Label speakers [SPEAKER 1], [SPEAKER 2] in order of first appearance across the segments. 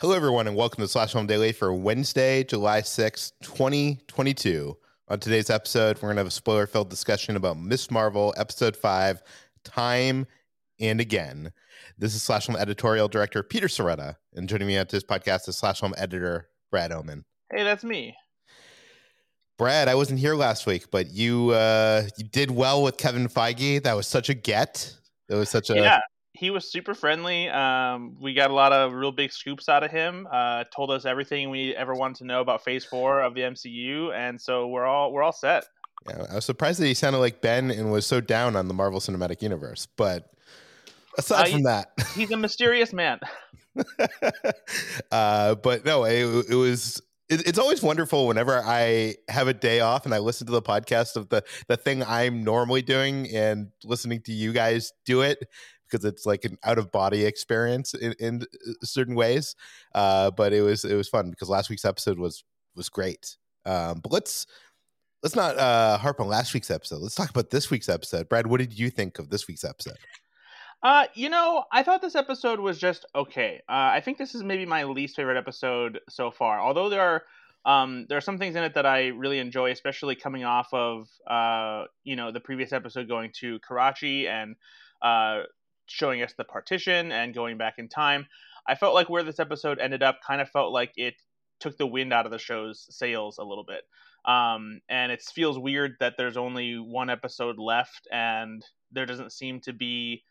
[SPEAKER 1] Hello, everyone, and welcome to Slash Film Daily for Wednesday, July 6, 2022. On today's episode, we're going to have a spoiler filled discussion about Ms. Marvel, Episode 5, Time and Again. This is Slash Film editorial director Peter Sciretta, and joining me on this podcast is Slash Film editor Brad Oman.
[SPEAKER 2] Hey, that's me.
[SPEAKER 1] Brad, I wasn't here last week, but you uh, you did well with Kevin Feige. That was such a get. It was such a
[SPEAKER 2] yeah. He was super friendly. Um, we got a lot of real big scoops out of him. Uh, told us everything we ever wanted to know about Phase Four of the MCU, and so we're all we're all set.
[SPEAKER 1] Yeah, I was surprised that he sounded like Ben and was so down on the Marvel Cinematic Universe, but aside uh, from that,
[SPEAKER 2] he's a mysterious man.
[SPEAKER 1] uh, but no, it, it was. It's always wonderful whenever I have a day off and I listen to the podcast of the the thing I'm normally doing and listening to you guys do it because it's like an out of body experience in, in uh, certain ways. Uh, but it was it was fun because last week's episode was was great. Um, but let's let's not uh, harp on last week's episode. Let's talk about this week's episode. Brad, what did you think of this week's episode?
[SPEAKER 2] Uh, you know, I thought this episode was just okay. Uh, I think this is maybe my least favorite episode so far. Although there are um, there are some things in it that I really enjoy, especially coming off of uh, you know the previous episode going to Karachi and uh, showing us the partition and going back in time. I felt like where this episode ended up kind of felt like it took the wind out of the show's sails a little bit. Um, and it feels weird that there's only one episode left and there doesn't seem to be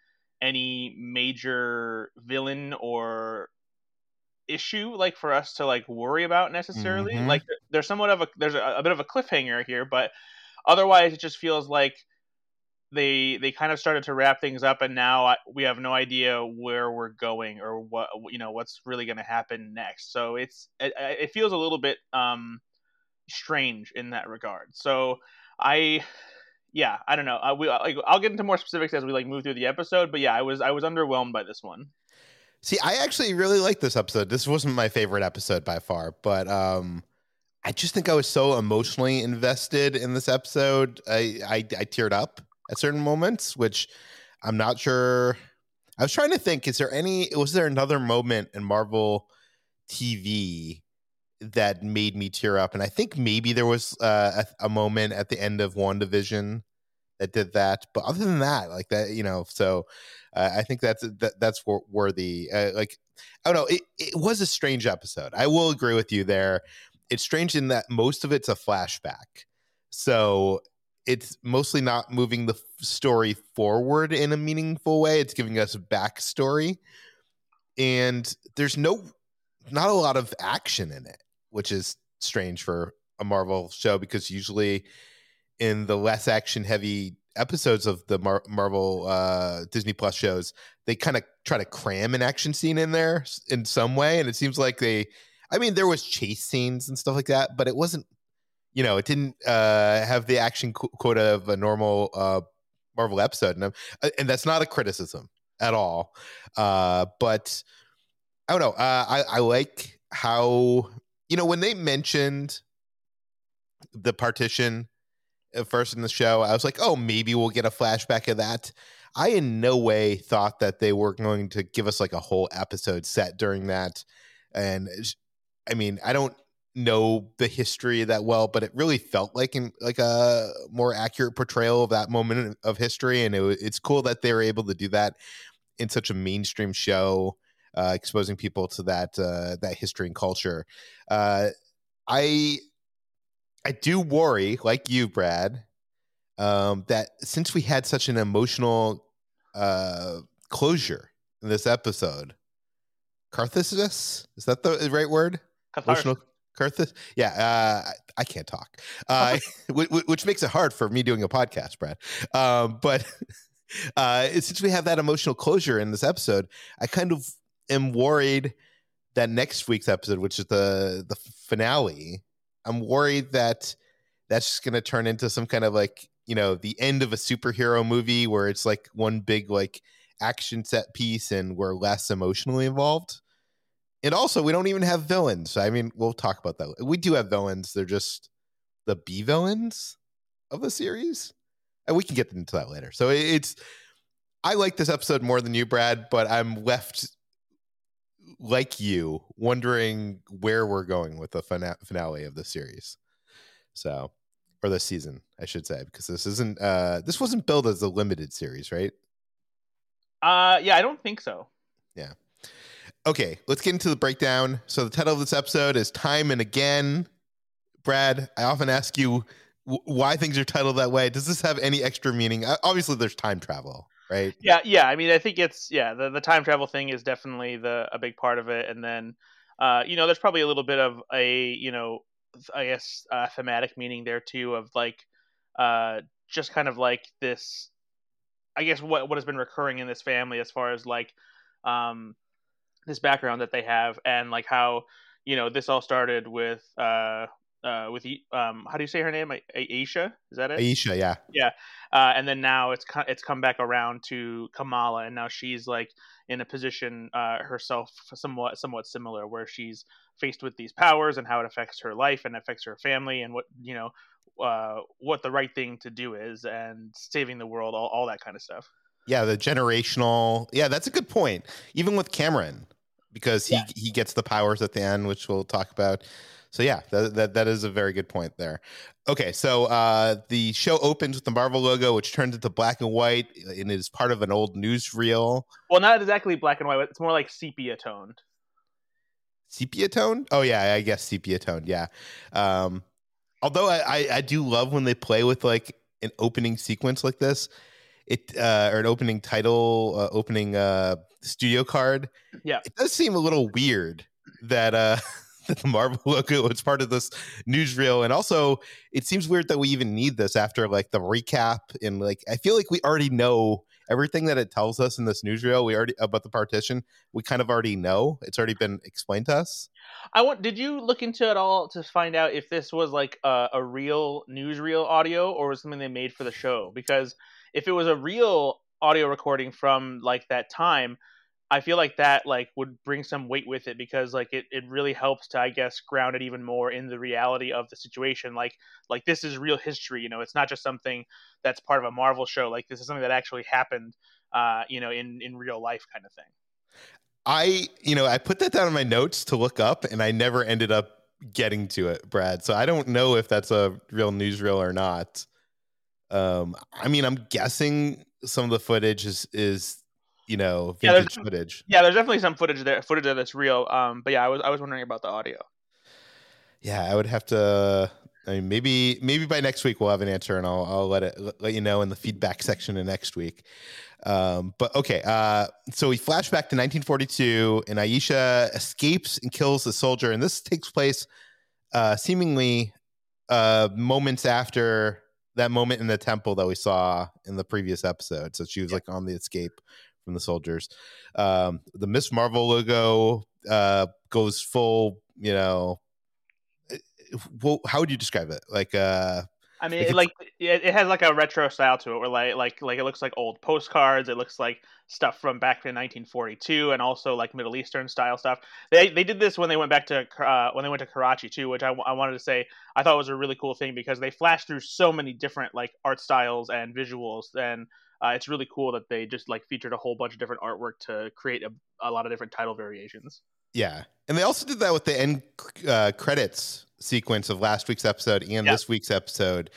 [SPEAKER 2] any major villain or issue like for us to like worry about necessarily mm-hmm. like there's somewhat of a there's a, a, bit of a cliffhanger here but otherwise it just feels like they they kind of started to wrap things up and now we have no idea where we're going or what you know what's really going to happen next so it's it, it feels a little bit um strange in that regard so i yeah, I don't know. Uh, we like I'll get into more specifics as we like move through the episode, but yeah, I was I was underwhelmed by this one.
[SPEAKER 1] See, I actually really like this episode. This wasn't my favorite episode by far, but um I just think I was so emotionally invested in this episode. I I, I teared up at certain moments, which I'm not sure. I was trying to think: is there any? Was there another moment in Marvel TV that made me tear up. And I think maybe there was uh, a, a, moment at the end of WandaVision that did that. But other than that, like that, you know, so uh, I think that's that, that's worthy. Uh, like, I don't know, it, it was a strange episode. I will agree with you there. It's strange in that most of it's a flashback, so it's mostly not moving the story forward in a meaningful way. It's giving us backstory, and there's no, not a lot of action in it, which is strange for a Marvel show because usually in the less action heavy episodes of the Mar- Marvel uh, Disney Plus shows, they kind of try to cram an action scene in there in some way, and it seems like they. I mean, there was chase scenes and stuff like that, but it wasn't. You know, it didn't uh, have the action qu- quota of a normal uh, Marvel episode, and, uh, and that's not a criticism at all. Uh, but I don't know. Uh, I, I like how you know when they mentioned the partition at first in the show, I was like, oh, maybe we'll get a flashback of that. I in no way thought that they were going to give us like a whole episode set during that. And I mean, I don't know the history that well, but it really felt like in, like a more accurate portrayal of that moment of history. And it, it's cool that they were able to do that in such a mainstream show, uh, exposing people to that uh, that history and culture. Uh, I I do worry, like you, Brad, um, that since we had such an emotional uh, closure in this episode, catharsis is that the right word?
[SPEAKER 2] Catharsis. Emotional
[SPEAKER 1] catharsis. Yeah, uh, I can't talk, uh, which makes it hard for me doing a podcast, Brad. Um, but uh, since we have that emotional closure in this episode, I kind of am worried that next week's episode, which is the the finale, I'm worried that that's just going to turn into some kind of like you know the end of a superhero movie where it's like one big like action set piece and we're less emotionally involved. And also, we don't even have villains. I mean, we'll talk about that. We do have villains. They're just the B villains of the series. And we can get into that later. So it's, I like this episode more than you, Brad, but I'm left like you, wondering where we're going with the fina- finale of the series. So, or the season, I should say, because this isn't uh this wasn't billed as a limited series, right?
[SPEAKER 2] Uh yeah, I don't think so.
[SPEAKER 1] Yeah. Okay, let's get into the breakdown. So the title of this episode is Time and Again. Brad, I often ask you why things are titled that way. Does this have any extra meaning? Obviously, there's time travel right?
[SPEAKER 2] Yeah, yeah. I mean, I think it's yeah. The the time travel thing is definitely the a big part of it, and then uh, you know, there's probably a little bit of a you know, I guess uh, thematic meaning there too of like uh, just kind of like this. I guess what what has been recurring in this family as far as like um, this background that they have and like how you know this all started with uh, uh, with um, how do you say her name? Aisha, is that it?
[SPEAKER 1] Aisha, yeah,
[SPEAKER 2] yeah. Uh, and then now it's it's come back around to Kamala, and now she's like in a position uh, herself, somewhat somewhat similar, where she's faced with these powers and how it affects her life and affects her family, and what you know, uh, what the right thing to do is, and saving the world, all, all that kind of stuff.
[SPEAKER 1] Yeah, the generational. Yeah, that's a good point. Even with Kamran, because he yeah. he gets the powers at the end, which we'll talk about. So yeah, that, that, that is a very good point there. Okay, so uh, the show opens with the Marvel logo, which turns into black and white, and is part of an old newsreel.
[SPEAKER 2] Well, not exactly black and white. It's more like sepia toned.
[SPEAKER 1] Sepia toned? Oh yeah, I guess sepia toned. Yeah. Um, although I, I, I do love when they play with like an opening sequence like this, it uh, or an opening title, uh, opening uh, studio card.
[SPEAKER 2] Yeah,
[SPEAKER 1] it does seem a little weird that uh the Marvel logo was part of this newsreel. And also, it seems weird that we even need this after like the recap. And like, I feel like we already know everything that it tells us in this newsreel. We already about the partition. We kind of already know. It's already been explained to us.
[SPEAKER 2] I want. Did you look into it all to find out if this was like a, a real newsreel audio or was something they made for the show? Because if it was a real audio recording from like that time I feel like that like would bring some weight with it because like it, it really helps to I guess ground it even more in the reality of the situation. Like like this is real history, you know. It's not just something that's part of a Marvel show. Like this is something that actually happened, uh, you know, in in real life kind of thing.
[SPEAKER 1] I you know I put that down in my notes to look up, and I never ended up getting to it, Brad. So I don't know if that's a real newsreel or not. Um, I mean, I'm guessing some of the footage is is you know
[SPEAKER 2] Yeah, there's
[SPEAKER 1] vintage
[SPEAKER 2] some-
[SPEAKER 1] footage.
[SPEAKER 2] Yeah, there's definitely some footage there, footage of that's real. Um, but yeah, I was I was wondering about the audio.
[SPEAKER 1] Yeah, I would have to. I mean, maybe maybe by next week we'll have an answer, and I'll I'll let it let you know in the feedback section of next week. Um, but okay, uh, so we flash back to 1942, and Aisha escapes and kills the soldier, and this takes place uh, seemingly uh, moments after that moment in the temple that we saw in the previous episode. So she was like on the escape from the soldiers. Um, the Ms. Marvel logo uh, goes full, you know. eh, Well, how would you describe it? Like, uh,
[SPEAKER 2] I mean,
[SPEAKER 1] Like
[SPEAKER 2] it, like it, it has like a retro style to it, where like like like it looks like old postcards. It looks like stuff from back in 1942, and also like Middle Eastern style stuff. They they did this when they went back to uh, when they went to Karachi too, which I, I wanted to say I thought was a really cool thing because they flashed through so many different like art styles and visuals, and uh, it's really cool that they just like featured a whole bunch of different artwork to create a, a lot of different title variations.
[SPEAKER 1] Yeah, and they also did that with the end uh, credits sequence of last week's episode and
[SPEAKER 2] Yeah.
[SPEAKER 1] this week's episode,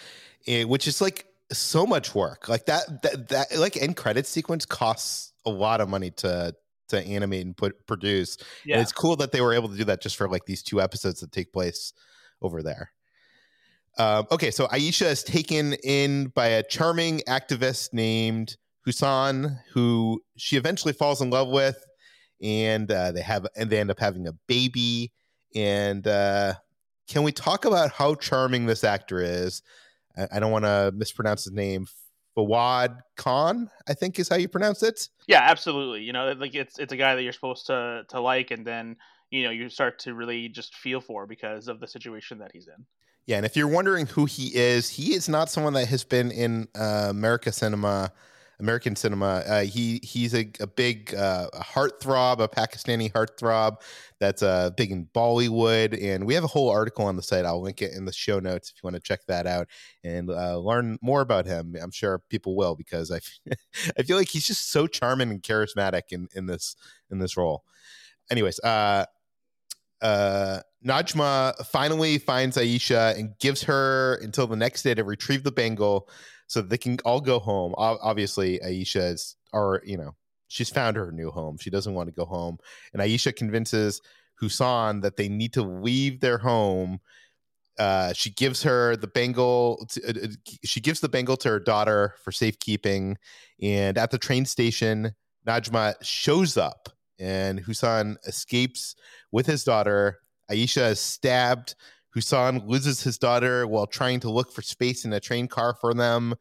[SPEAKER 1] eh, which is like so much work. Like that, that, that, like end credit sequence costs a lot of money to to animate and put produce.
[SPEAKER 2] Yeah,
[SPEAKER 1] And it's cool that they were able to do that just for like these two episodes that take place over there. Um, okay, so Aisha is taken in by a charming activist named Hasan, who she eventually falls in love with, and uh, they have and they end up having a baby. And uh, can we talk about how charming this actor is? I, I don't want to mispronounce his name. Fawad Khan, I think is how you pronounce it.
[SPEAKER 2] yeah, absolutely. You know, like it's it's a guy that you're supposed to to like, and then you know you start to really just feel for because of the situation that he's in.
[SPEAKER 1] Yeah, and if you're wondering who he is, he is not someone that has been in uh, America cinema, American cinema. Uh, he he's a, a big uh, heartthrob, a Pakistani heartthrob that's uh, big in Bollywood, and we have a whole article on the site. I'll link it in the show notes if you want to check that out and uh, learn more about him. I'm sure people will because I I feel like he's just so charming and charismatic in in this in this role. Anyways, uh, uh, Najma finally finds Aisha and gives her until the next day to retrieve the bangle so they can all go home. Obviously, Aisha is, or, you know, she's found her new home. She doesn't want to go home. And Aisha convinces Hasan that they need to leave their home. Uh, she gives her the bangle. To, uh, uh, she gives the bangle to her daughter for safekeeping. And at the train station, Najma shows up and Hasan escapes with his daughter. Aisha is stabbed. Hasan loses his daughter while trying to look for space in a train car for them.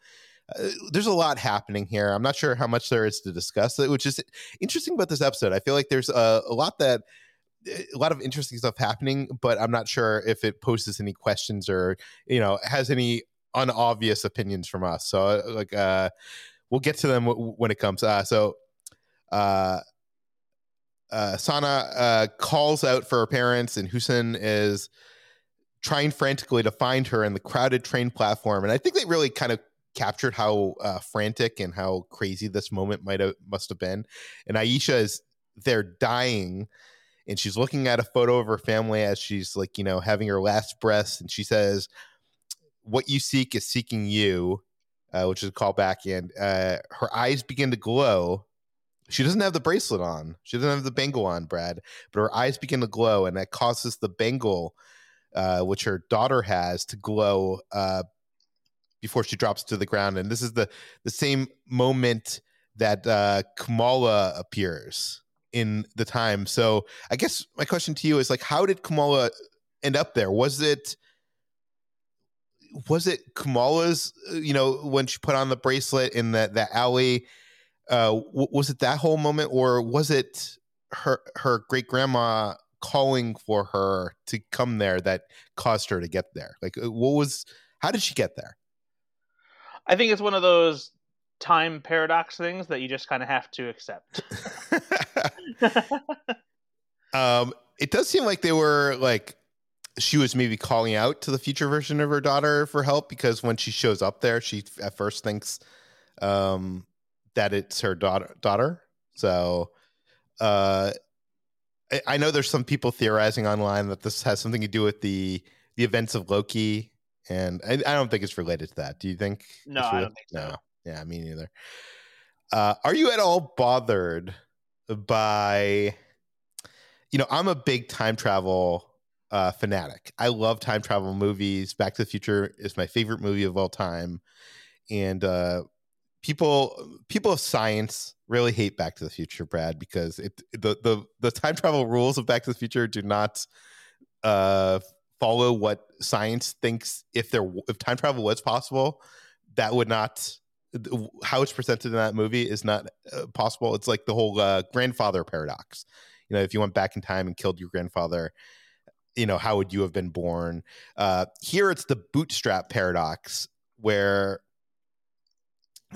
[SPEAKER 1] Uh, there's a lot happening here. I'm not sure how much there is to discuss, which is interesting about this episode. I feel like there's a, a lot that a lot of interesting stuff happening, but I'm not sure if it poses any questions or you know has any unobvious opinions from us. So uh, like uh, we'll get to them w- when it comes. Uh, so uh, uh, Sana uh, calls out for her parents, and Hussein is trying frantically to find her in the crowded train platform. And I think they really kind of captured how uh, frantic and how crazy this moment might have must have been. And Aisha is there dying, and she's looking at a photo of her family as she's like you know having her last breaths, and she says, "What you seek is seeking you." Uh, which is a callback, and uh, her eyes begin to glow, she doesn't have the bracelet on. She doesn't have the bangle on, Brad, but her eyes begin to glow, and that causes the bangle, uh, which her daughter has, to glow uh, before she drops to the ground. And this is the the same moment that uh, Kamala appears in the time. So I guess my question to you is like, how did Kamala end up there? Was it was it Kamala's? uh, You know, when she put on the bracelet in that that alley uh, w- was it that whole moment, or was it her her great grandma calling for her to come there that caused her to get there? Like, uh, what was? How did she get there?
[SPEAKER 2] I think it's one of those time paradox things that you just kind of have to accept.
[SPEAKER 1] um, it does seem like they were like she was maybe calling out to the future version of her daughter for help because when she shows up there, she at first thinks um, that it's her daughter. Daughter. So, uh, I, I know there's some people theorizing online that this has something to do with the the events of Loki and I, I don't think it's related to that. Do you think?
[SPEAKER 2] No, I don't think so.
[SPEAKER 1] No, yeah, me neither. Uh, are you at all bothered by? You know, I'm a big time travel uh, fanatic. I love time travel movies. Back to the Future is my favorite movie of all time, and uh, people people of science really hate Back to the Future, Brad, because it the the the time travel rules of Back to the Future do not uh, follow what science thinks. If there if time travel was possible, that would not how it's presented in that movie is not uh, possible. It's like the whole uh, grandfather paradox. You know, if you went back in time and killed your grandfather, you know, how would you have been born? Uh, here it's the bootstrap paradox, where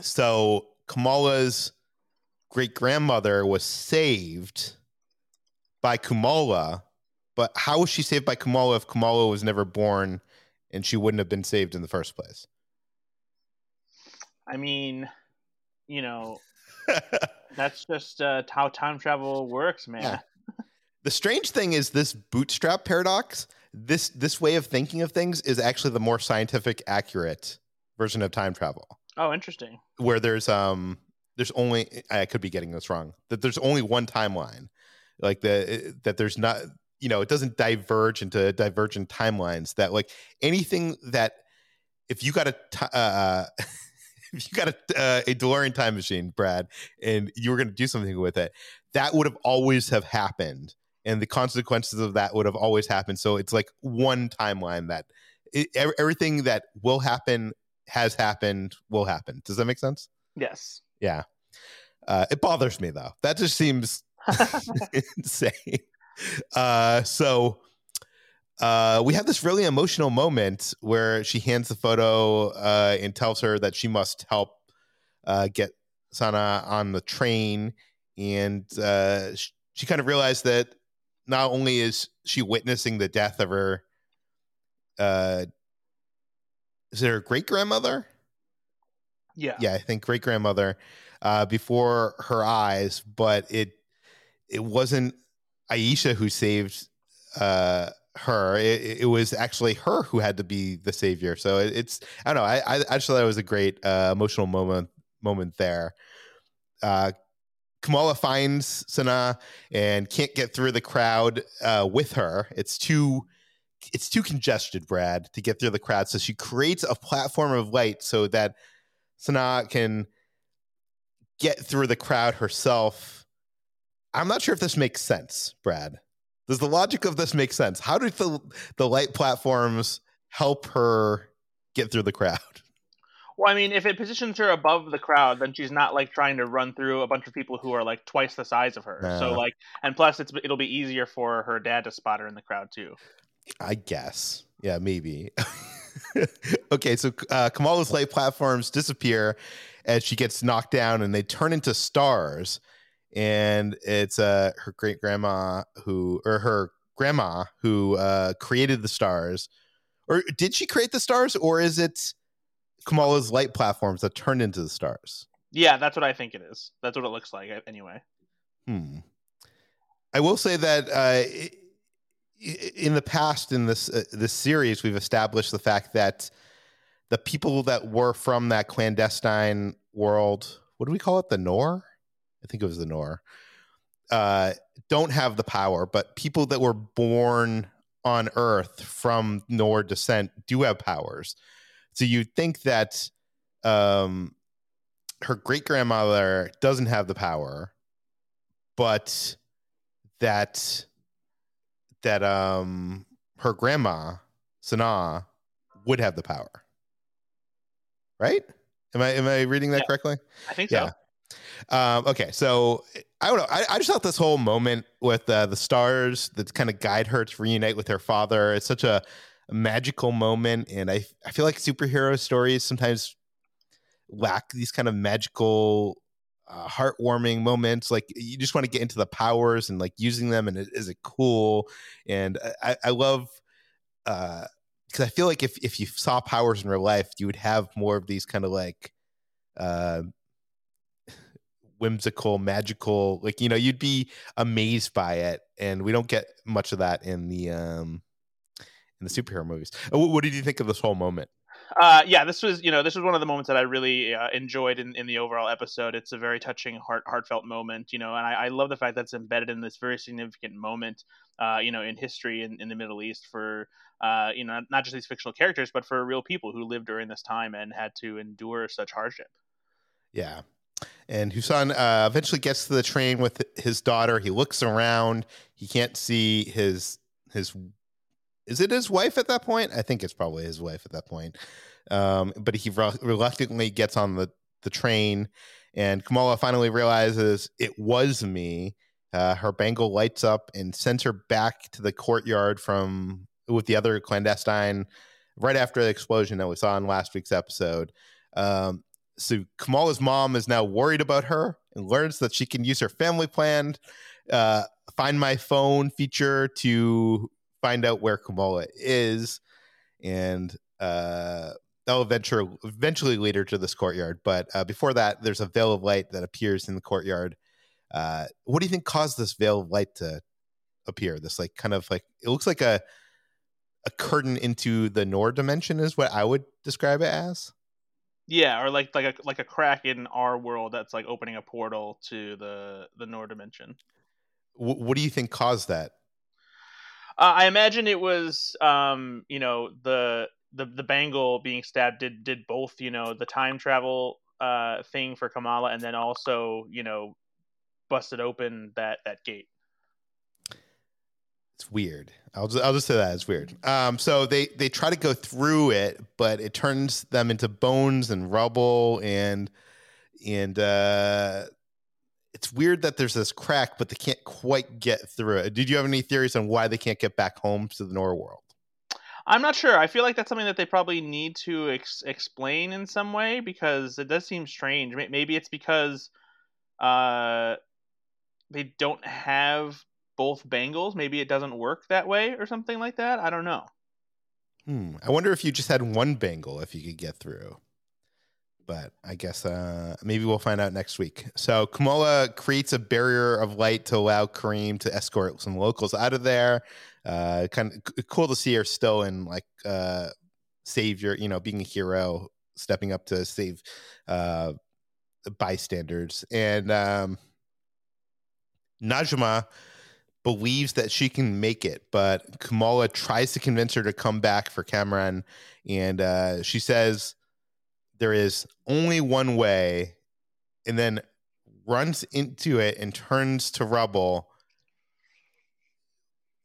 [SPEAKER 1] so Kamala's great grandmother was saved by Kamala, but how was she saved by Kamala if Kamala was never born and she wouldn't have been saved in the first place?
[SPEAKER 2] I mean, you know, that's just uh, how time travel works, man.
[SPEAKER 1] Yeah. the strange thing is this bootstrap paradox. This this way of thinking of things is actually the more scientific accurate version of time travel.
[SPEAKER 2] Oh, interesting.
[SPEAKER 1] Where there's um there's only I could be getting this wrong. That there's only one timeline. Like the that there's not you know, it doesn't diverge into divergent timelines that like anything that if you got a t- uh if you got a uh, a DeLorean time machine, Brad, and you were going to do something with it, that would have always have happened, and the consequences of that would have always happened. So it's like one timeline that it, everything that will happen has happened will happen. Does that make sense?
[SPEAKER 2] Yes.
[SPEAKER 1] Yeah. Uh, it bothers me though. That just seems insane. Uh, so uh, we have this really emotional moment where she hands the photo uh, and tells her that she must help uh, get Sana on the train. And uh, she, she kind of realized that not only is she witnessing the death of her, uh, is it her great grandmother?
[SPEAKER 2] Yeah.
[SPEAKER 1] Yeah, I think great grandmother uh, before her eyes, but it it wasn't Aisha who saved uh, her. It, it, was actually her who had to be the savior. So it, it's I don't know. I I, just thought it was a great uh, emotional moment moment there. Uh, Kamala finds Sana and can't get through the crowd uh, with her. It's too it's too congested, Brad, to get through the crowd. So she creates a platform of light so that Sana can get through the crowd herself. I'm not sure if this makes sense, Brad. Does the logic of this make sense? How do the the light platforms help her get through the crowd?
[SPEAKER 2] Well, I mean, if it positions her above the crowd, then she's not like trying to run through a bunch of people who are like twice the size of her.
[SPEAKER 1] No.
[SPEAKER 2] So like, and plus, it's it'll be easier for her dad to spot her in the crowd too.
[SPEAKER 1] I guess. Yeah, maybe. okay, so uh, Kamala's light platforms disappear as she gets knocked down, and they turn into stars. And it's uh, her great grandma who, or her grandma who uh, created the stars. Or did she create the stars, or is it Kamala's light platforms that turned into the stars?
[SPEAKER 2] Yeah, that's what I think it is. That's what it looks like anyway.
[SPEAKER 1] Hmm. I will say that uh, in the past in this uh, this series, we've established the fact that the people that were from that clandestine world, what do we call it? The Noor I think it was the Noor uh, don't have the power, but people that were born on Earth from Noor descent do have powers. So you'd think that um, her great grandmother doesn't have the power, but that that um her grandma Sana would have the power. Right? Am I am I reading that
[SPEAKER 2] Yeah.
[SPEAKER 1] correctly?
[SPEAKER 2] I think so.
[SPEAKER 1] Yeah. Um, okay, so I don't know. I, I just thought this whole moment with uh, the stars that kind of guide her to reunite with her father It's such a, a magical moment, and I I feel like superhero stories sometimes lack these kind of magical, uh, heartwarming moments. Like you just want to get into the powers and like using them, and is it cool? And I, I love. Uh, because I feel like if if you saw powers in real life, you would have more of these kind of like uh, whimsical, magical. Like you know, you'd be amazed by it, and we don't get much of that in the um in the superhero movies. Uh, What, what did you think of this whole moment?
[SPEAKER 2] Uh, yeah, this was you know this was one of the moments that I really uh, enjoyed in, in the overall episode. It's a very touching, heart heartfelt moment, you know, and I, I love the fact that it's embedded in this very significant moment, uh, you know, in history in, in the Middle East for uh, you know not just these fictional characters, but for real people who lived during this time and had to endure such hardship.
[SPEAKER 1] Yeah. And Hasan uh, eventually gets to the train with his daughter. He looks around. He can't see his his. Is it his wife at that point? I think it's probably his wife at that point. Um, but he re- reluctantly gets on the the train, and Kamala finally realizes it was me. Uh, her bangle lights up and sends her back to the courtyard from with the other clandestine right after the explosion that we saw in last week's episode. Um, so Kamala's mom is now worried about her and learns that she can use her family plan, uh, find my phone feature to find out where Kamala is, and uh, that'll eventually eventually lead her to this courtyard. But uh, before that, there's a veil of light that appears in the courtyard. Uh, what do you think caused this veil of light to appear? This like kind of like it looks like a a curtain into the Noor dimension is what I would describe it as.
[SPEAKER 2] Yeah, or like like a like a crack in our world that's like opening a portal to the the Noor dimension.
[SPEAKER 1] Wh- what do you think caused that?
[SPEAKER 2] Uh, I imagine it was, um, you know, the the the bangle being stabbed did did both, you know, the time travel uh, thing for Kamala, and then also, you know, busted open that that gate.
[SPEAKER 1] It's weird. I'll just I'll just say that it's weird. Um, so they they try to go through it, but it turns them into bones and rubble, and and uh, it's weird that there's this crack, but they can't quite get through it. Did you have any theories on why they can't get back home to the Noor world?
[SPEAKER 2] I'm not sure. I feel like that's something that they probably need to ex- explain in some way because it does seem strange. Maybe it's because uh, they don't have both bangles. Maybe it doesn't work that way or something like that. I don't know.
[SPEAKER 1] Hmm. I wonder if you just had one bangle, if you could get through. But I guess uh, maybe we'll find out next week. So Kamala creates a barrier of light to allow Kareem to escort some locals out of there. Uh, kind of cool to see her still in like uh, savior, you know, being a hero, stepping up to save uh, bystanders. And um, Najma believes that she can make it, but Kamala tries to convince her to come back for Kamran, and uh, she says there is only one way, and then runs into it and turns to rubble.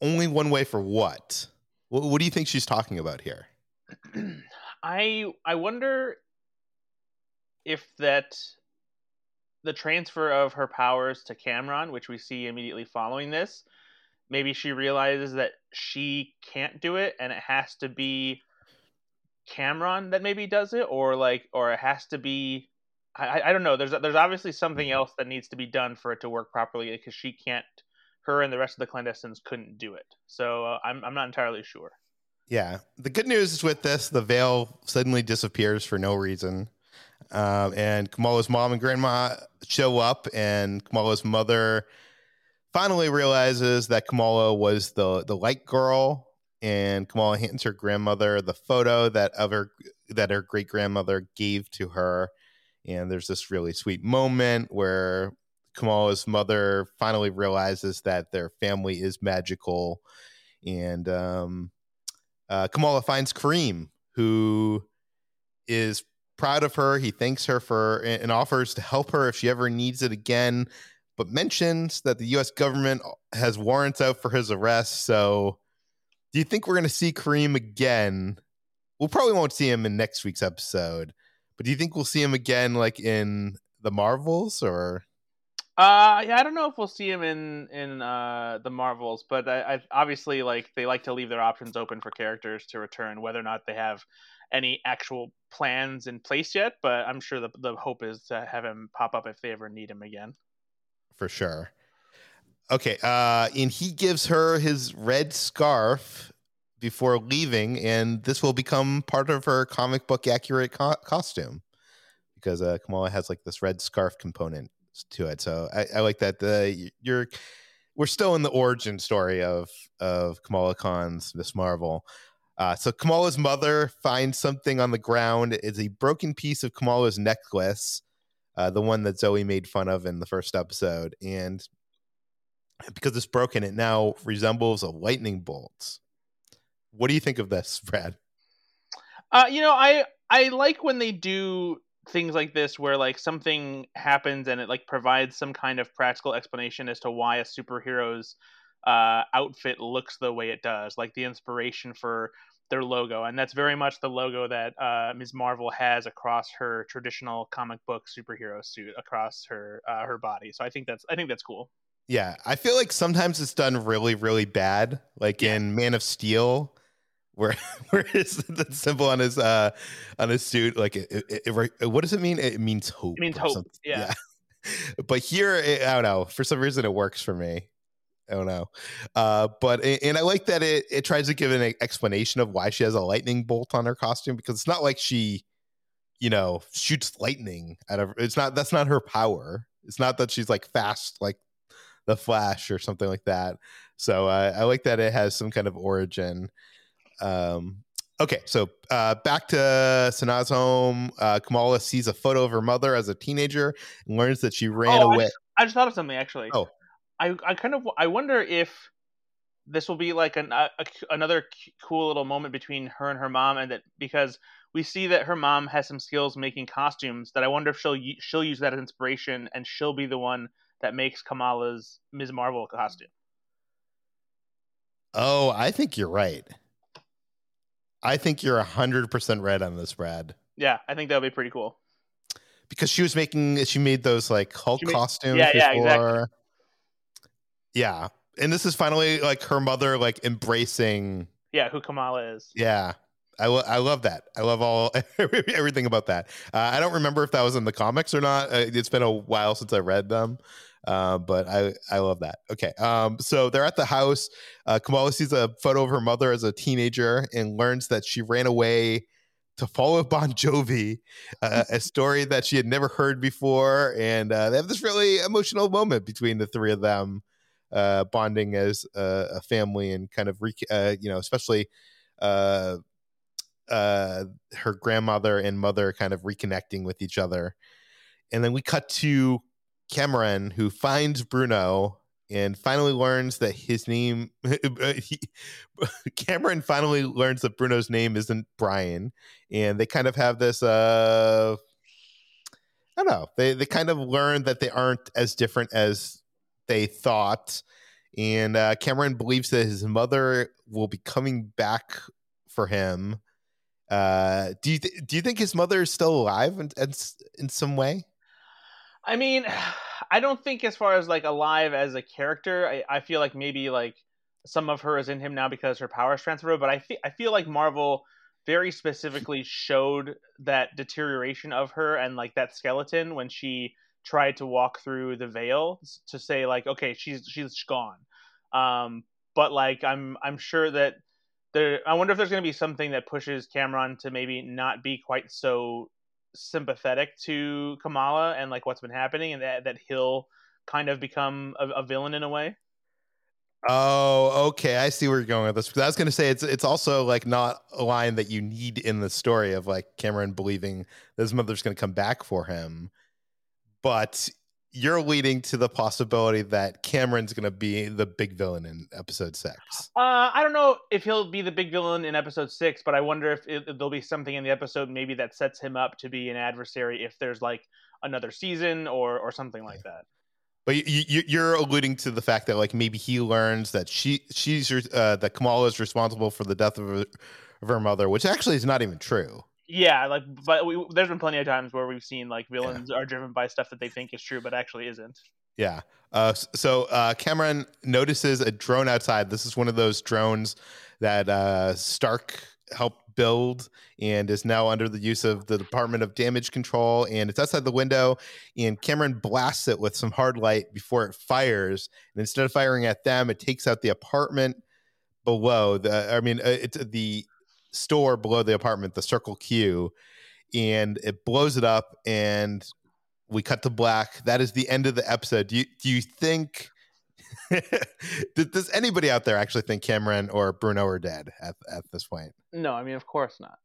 [SPEAKER 1] Only one way for what? What, what do you think she's talking about here?
[SPEAKER 2] I I wonder if that the transfer of her powers to Kamran, which we see immediately following this, maybe she realizes that she can't do it and it has to be Kamran that maybe does it or like or it has to be I, I don't know there's there's obviously something else that needs to be done for it to work properly because she can't her and the rest of the clandestines couldn't do it so uh, I'm, I'm not entirely sure
[SPEAKER 1] Yeah. The good news is with this, the veil suddenly disappears for no reason. Um, and Kamala's mom and grandma show up, and Kamala's mother finally realizes that Kamala was the the light girl. And Kamala hands her grandmother the photo that of her that her great grandmother gave to her. And there's this really sweet moment where Kamala's mother finally realizes that their family is magical. And um, uh, Kamala finds Kareem, who is proud of her. He thanks her for and offers to help her if she ever needs it again, but mentions that the U.S. government has warrants out for his arrest. So, do you think we're going to see Kareem again? We'll probably won't see him in next week's episode, but do you think we'll see him again, like in the Marvels, or?
[SPEAKER 2] Uh, yeah, I don't know if we'll see him in in uh, the Marvels, but I, I obviously like they like to leave their options open for characters to return, whether or not they have any actual plans in place yet. But I'm sure the the hope is to have him pop up if they ever need him again.
[SPEAKER 1] for sure. Okay, uh, and he gives her his red scarf before leaving, and this will become part of her comic book accurate co- costume because uh, Kamala has like this red scarf component to it. So I, I like that. The you're we're still in the origin story of of Kamala Khan's Miss Marvel. Uh, so Kamala's mother finds something on the ground. It's a broken piece of Kamala's necklace, uh, the one that Zoe made fun of in the first episode, and because it's broken, it now resembles a lightning bolt. What do you think of this, Brad?
[SPEAKER 2] Uh, you know, I I like when they do things like this where like something happens and it like provides some kind of practical explanation as to why a superhero's uh, outfit looks the way it does, like the inspiration for their logo, and that's very much the logo that uh, Ms. Marvel has across her traditional comic book superhero suit across her uh, her body. So I think that's I think that's cool.
[SPEAKER 1] Yeah, I feel like sometimes it's done really, really bad, like yeah. in Man of Steel, where where is the symbol on his uh on his suit like it, it, it, what does it mean? It means hope.
[SPEAKER 2] It means hope. Yeah.
[SPEAKER 1] yeah. but here, I don't know. For some reason, it works for me. I don't know. Uh, but and I like that it it tries to give an explanation of why she has a lightning bolt on her costume because it's not like she, you know, shoots lightning out of. It's not that's not her power. It's not that she's like fast like the Flash or something like that. So uh, I like that it has some kind of origin. Um, okay, so uh, back to Sana's home. Uh, Kamala sees a photo of her mother as a teenager and learns that she ran
[SPEAKER 2] oh,
[SPEAKER 1] away.
[SPEAKER 2] I just, I just thought of something actually.
[SPEAKER 1] Oh,
[SPEAKER 2] I I kind of I wonder if this will be like an, a, a, another cool little moment between her and her mom, and that because we see that her mom has some skills making costumes, that I wonder if she'll she'll use that as inspiration, and she'll be the one that makes Kamala's Ms. Marvel costume.
[SPEAKER 1] Oh, I think you're right. I think you're hundred percent right on this, Brad.
[SPEAKER 2] Yeah, I think that would be pretty cool.
[SPEAKER 1] Because she was making, she made those like Hulk made, costumes
[SPEAKER 2] yeah,
[SPEAKER 1] before.
[SPEAKER 2] Yeah, exactly.
[SPEAKER 1] Yeah. And this is finally like her mother like embracing
[SPEAKER 2] Yeah, who Kamala is.
[SPEAKER 1] Yeah. I, lo- I love that. I love all everything about that. Uh, I don't remember if that was in the comics or not. Uh, it's been a while since I read them, uh, but I I love that. Okay, um, so they're at the house. Uh, Kamala sees a photo of her mother as a teenager and learns that she ran away to follow Bon Jovi, uh, a story that she had never heard before, and uh, they have this really emotional moment between the three of them uh, bonding as a, a, family and kind of you know especially her grandmother and mother kind of reconnecting with each other and then we cut to Kamran who finds bruno and finally learns that his name he, Kamran finally learns that bruno's name isn't brian and they kind of have this uh I don't know. They they kind of learn that they aren't as different as they thought. And uh, Kamran believes that his mother will be coming back for him. Uh, do you th- do you think his mother is still alive in, in, in some way?
[SPEAKER 2] I mean, I don't think as far as like alive as a character. I, I feel like maybe like some of her is in him now because her powers transferred. But I feel I feel like Marvel very specifically showed that deterioration of her and like that skeleton when she tried to walk through the veil to say like okay she's she's gone um but like i'm i'm sure that there i wonder if there's going to be something that pushes Kamran to maybe not be quite so sympathetic to kamala and like what's been happening and that that he'll kind of become a, a villain in a way
[SPEAKER 1] Oh, okay. I see where you're going with this. Because I was going to say it's it's also like not a line that you need in the story of like Kamran believing that his mother's going to come back for him but you're leading to the possibility that Kamran's going to be the big villain in episode six.
[SPEAKER 2] Uh, I don't know if he'll be the big villain in episode six, but I wonder if, it, if there'll be something in the episode maybe that sets him up to be an adversary if there's like another season or or something like that.
[SPEAKER 1] But you, you're alluding to the fact that like maybe he learns that she she's uh, that Kamala is responsible for the death of her, of her mother, which actually is not even true.
[SPEAKER 2] Yeah, like, but we, there's been plenty of times where we've seen like villains yeah. are driven by stuff that they think is true, but actually isn't.
[SPEAKER 1] Yeah. Uh, so uh, Kamran notices a drone outside. This is one of those drones that uh, Stark helped build and is now under the use of the Department of Damage Control. And it's outside the window. And Kamran blasts it with some hard light before it fires. And instead of firing at them, it takes out the apartment below. The I mean, uh, it's the store below the apartment, the Circle Q, and it blows it up, and we cut to black. That is the end of the episode. Do you do you think Does anybody out there actually think Kamran or Bruno are dead at at this point?
[SPEAKER 2] No, I mean, of course not.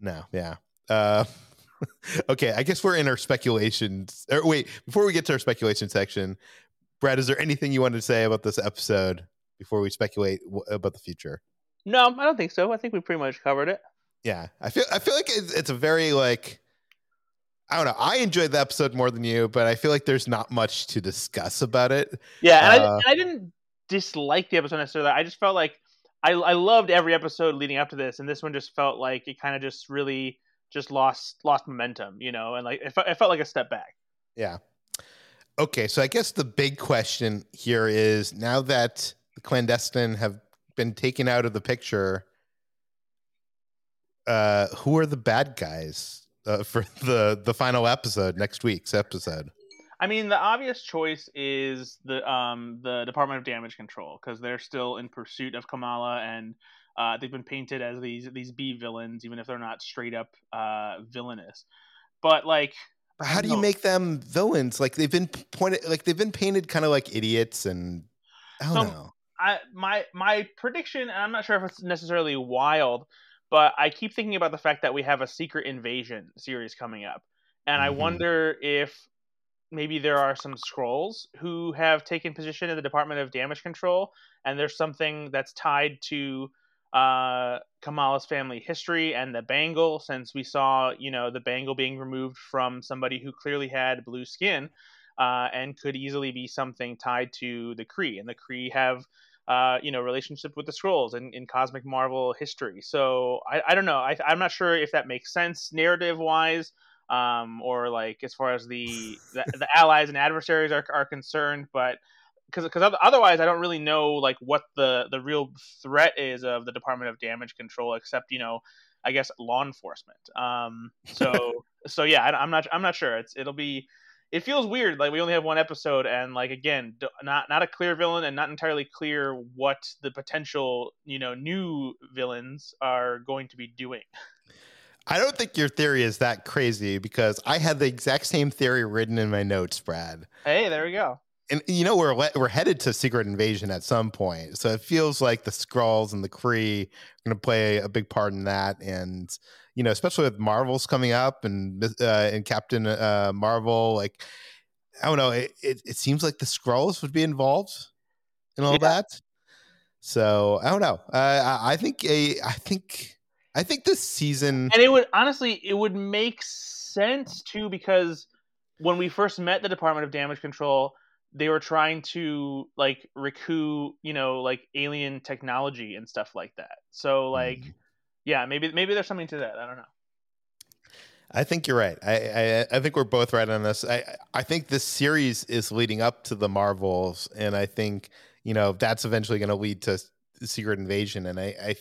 [SPEAKER 1] No, yeah. Uh, okay, I guess we're in our speculations. Or wait, before we get to our speculation section, Brad, is there anything you wanted to say about this episode before we speculate w- about the future?
[SPEAKER 2] No, I don't think so. I think we pretty much covered it.
[SPEAKER 1] Yeah, I feel I feel like it's, it's a very like I don't know. I enjoyed the episode more than you, but I feel like there's not much to discuss about it.
[SPEAKER 2] Yeah, and, I,
[SPEAKER 1] Uh,
[SPEAKER 2] and I didn't dislike the episode necessarily. I just felt like I, I loved every episode leading up to this, and this one just felt like it kind of just really just lost lost momentum, you know, and like it, it felt like a step back.
[SPEAKER 1] Yeah. Okay, so I guess the big question here is now that the clandestine have been taken out of the picture, uh, who are the bad guys uh, for the the final episode next week's episode?
[SPEAKER 2] I mean, the obvious choice is the um the Department of Damage Control because they're still in pursuit of Kamala and. Uh, they've been painted as these these B villains, even if they're not straight up uh, villainous. But like,
[SPEAKER 1] How do you
[SPEAKER 2] No.
[SPEAKER 1] make them villains? Like they've been pointed, like they've been painted kind of like idiots, and I don't
[SPEAKER 2] So-
[SPEAKER 1] know.
[SPEAKER 2] I my my prediction, and I'm not sure if it's necessarily wild, but I keep thinking about the fact that we have a Secret Invasion series coming up, and I
[SPEAKER 1] Mhm.
[SPEAKER 2] wonder if maybe there are some Skrulls who have taken position in the Department of Damage Control, and there's something that's tied to uh, Kamala's family history and the bangle, since we saw you know the bangle being removed from somebody who clearly had blue skin. Uh, and could easily be something tied to the Kree, and the Kree have uh, you know relationship with the Skrulls in, in cosmic marvel history. So i, I don't know. I, i'm not sure if that makes sense narrative wise um, or like as far as the the, the allies and adversaries are, are concerned but because otherwise i don't really know like what the the real threat is of the department of damage control except you know i guess law enforcement. Um so so yeah I, i'm not i'm not sure. It's it'll be it feels weird like we only have one episode and like again not not a clear villain and not entirely clear what the potential you know new villains are going to be doing
[SPEAKER 1] I don't think your theory is that crazy because I had the exact same theory written in my notes, Brad.
[SPEAKER 2] hey there we go
[SPEAKER 1] and you know we're we're headed to secret invasion at some point so it feels like the Skrulls and the kree are going to play a big part in that and you know especially with marvel's coming up and uh, and captain uh, marvel like i don't know it, it, it seems like the Skrulls would be involved in all
[SPEAKER 2] Yeah.
[SPEAKER 1] that so i don't know uh, I, I think a i think i think this season
[SPEAKER 2] and it would honestly it would make sense too because when we first met the department of damage control they were trying to like recoup you know like alien technology and stuff like that so like
[SPEAKER 1] Mhm.
[SPEAKER 2] yeah maybe maybe there's something to that i don't know
[SPEAKER 1] I think you're right. I, I I think we're both right on this. I I think this series is leading up to the Marvels, and I think you know that's eventually going to lead to Secret Invasion. And I I,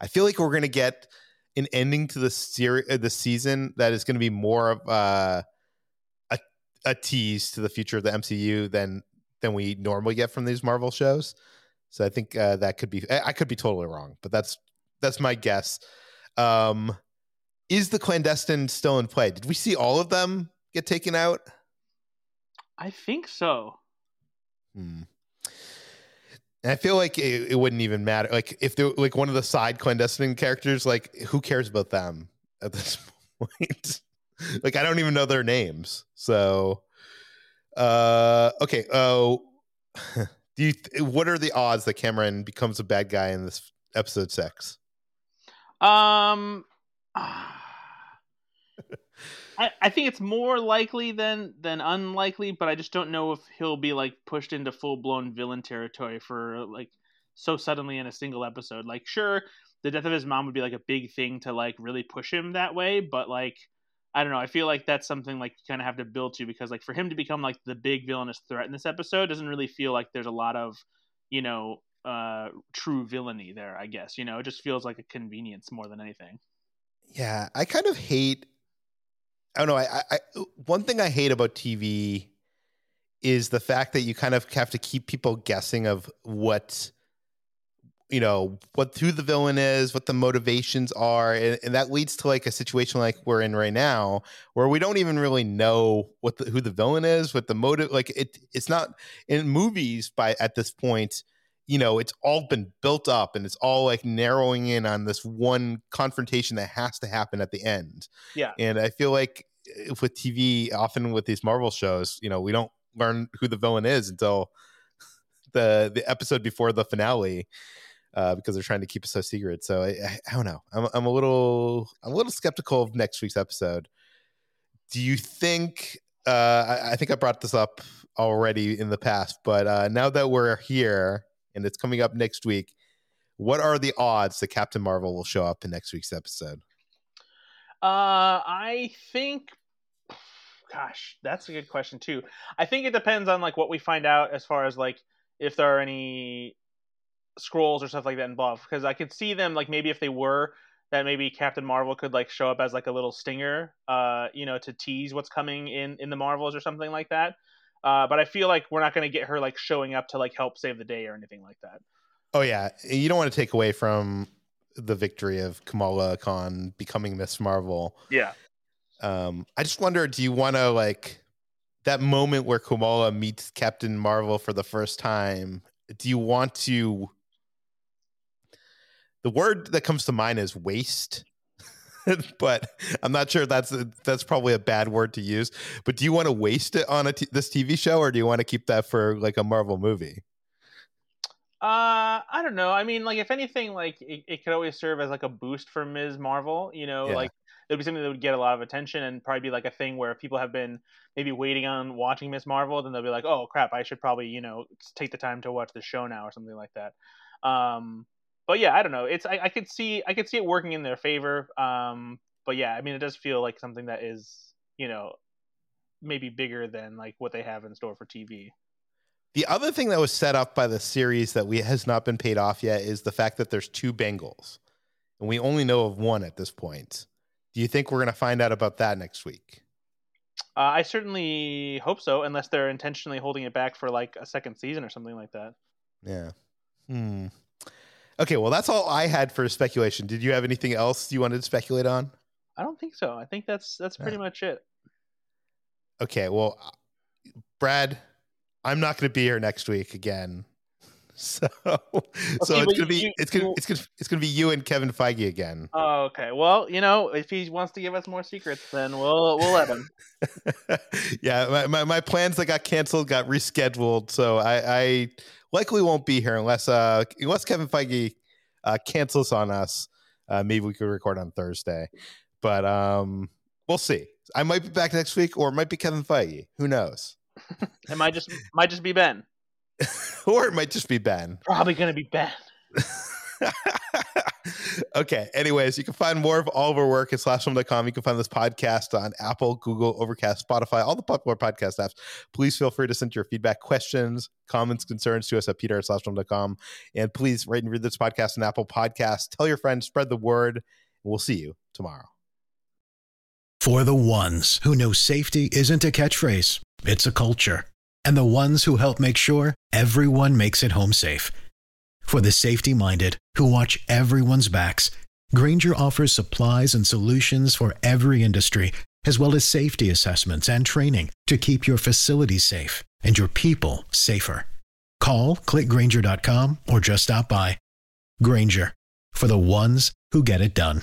[SPEAKER 1] I feel like we're going to get an ending to the series, the season that is going to be more of uh, a tease to the future of the MCU than than we normally get from these Marvel shows. So I think uh, that could be. I I could be totally wrong, but that's that's my guess. Um, is the clandestine still in play? Did we see all of them get taken out?
[SPEAKER 2] i think so
[SPEAKER 1] Hmm. And I feel like it, it wouldn't even matter. Like if they're like one of the side clandestine characters, like who cares about them at this point? like I don't even know their names. So, uh, okay. Oh, do you? Th- what are the odds that Kamran becomes a bad guy in this episode six?
[SPEAKER 2] Um, I, I think it's more likely than than unlikely, but I just don't know if he'll be like pushed into full blown villain territory for like so suddenly in a single episode. Like, sure, the death of his mom would be like a big thing to like really push him that way, but like. I don't know. I feel like that's something like you kind of have to build to because like for him to become like the big villainous threat in this episode doesn't really feel like there's a lot of, you know, uh true villainy there, I guess. You know, it just feels like a convenience more than anything.
[SPEAKER 1] Yeah, I kind of hate. I don't know. I, I one thing I hate about TV is the fact that you kind of have to keep people guessing of what you know what who the villain is what the motivations are and, and, that leads to like a situation like we're in right now where we don't even really know what the, who the villain is what the motive like it it's not in movies by at this point you know it's all been built up and it's all like narrowing in on this one confrontation that has to happen at the end.
[SPEAKER 2] Yeah.
[SPEAKER 1] And i feel like eh, with tv often with these marvel shows you know we don't learn who the villain is until the the episode before the finale uh, because they're trying to keep it so secret. So I, I, I, don't know. I'm, I'm a little I'm a little skeptical of next week's episode. Do you think? Uh, I, I think I brought this up already in the past, but uh, now that we're here and it's coming up next week, what are the odds that Captain Marvel will show up in next week's episode?
[SPEAKER 2] Uh, I think gosh, that's a good question too. I think it depends on like what we find out as far as like if there are any Skrulls or stuff like that involved because I could see them like maybe if they were that maybe Captain Marvel could like show up as like a little stinger, uh, you know, to tease what's coming in in the Marvels or something like that. Uh, but I feel like we're not going to get her like showing up to like help save the day or anything like that.
[SPEAKER 1] Oh yeah, you don't want to take away from the victory of Kamala Khan becoming Miss Marvel.
[SPEAKER 2] Yeah.
[SPEAKER 1] Um, I just wonder, do you want to like that moment where Kamala meets Captain Marvel for the first time? Do you want to the word that comes to mind is waste but I'm not sure that's that's probably a bad word to use. But do you want to waste it on a t- this TV show, or do you want to keep that for like a Marvel movie?
[SPEAKER 2] Uh, I don't know. I mean, like if anything, like it, it could always serve as like a boost for Ms. Marvel. You know, yeah. like it'd be something that would get a lot of attention and probably be like a thing where people have been maybe waiting on watching Ms. Marvel, then they'll be like, oh crap, I should probably you know take the time to watch the show now or something like that. Um, but yeah, I don't know. It's I, I could see I could see it working in their favor. Um, but yeah, I mean, it does feel like something that is you know maybe bigger than like what they have in store for TV.
[SPEAKER 1] The other thing that was set up by the series that we has not been paid off yet is the fact that there's two bangles, and we only know of one at this point. Do you think we're going to find out about that next week?
[SPEAKER 2] Uh, I certainly hope so, unless they're intentionally holding it back for like a second season or something like that.
[SPEAKER 1] Yeah. Hmm. Okay, well, that's all I had for speculation. Did you have anything else you wanted to speculate on?
[SPEAKER 2] I don't think so. I think that's that's pretty yeah. much it.
[SPEAKER 1] Okay, well, Brad, I'm not going to be here next week again. So, okay, so it's gonna be you, it's gonna it's gonna it's gonna be you and Kevin Feige again.
[SPEAKER 2] Oh, okay. Well, you know, if he wants to give us more secrets, then we'll we'll let him.
[SPEAKER 1] yeah, my, my, my plans that got canceled got rescheduled, so I, I likely won't be here unless uh unless Kevin Feige uh, cancels on us. Uh, maybe we could record on Thursday, but um, we'll see. I might be back next week, or it might be Kevin Feige. Who knows?
[SPEAKER 2] it might just might just be Ben,
[SPEAKER 1] or it might just be Ben.
[SPEAKER 2] Probably gonna be Ben.
[SPEAKER 1] okay. Anyways, you can find more of all of our work at slashfilm.com. You can find this podcast on Apple, Google, Overcast, Spotify, all the popular podcast apps. Please feel free to send your feedback, questions, comments, concerns to us at peter at slashfilm.com. And please rate and read this podcast on Apple Podcasts. Tell your friends, spread the word. We'll see you tomorrow.
[SPEAKER 3] For the ones who know safety isn't a catchphrase, it's a culture. And the ones who help make sure everyone makes it home safe for the safety minded who watch everyone's backs, Grainger offers supplies and solutions for every industry, as well as safety assessments and training to keep your facilities safe and your people safer. Call clickgrainger.com or just stop by. Grainger for the ones who get it done.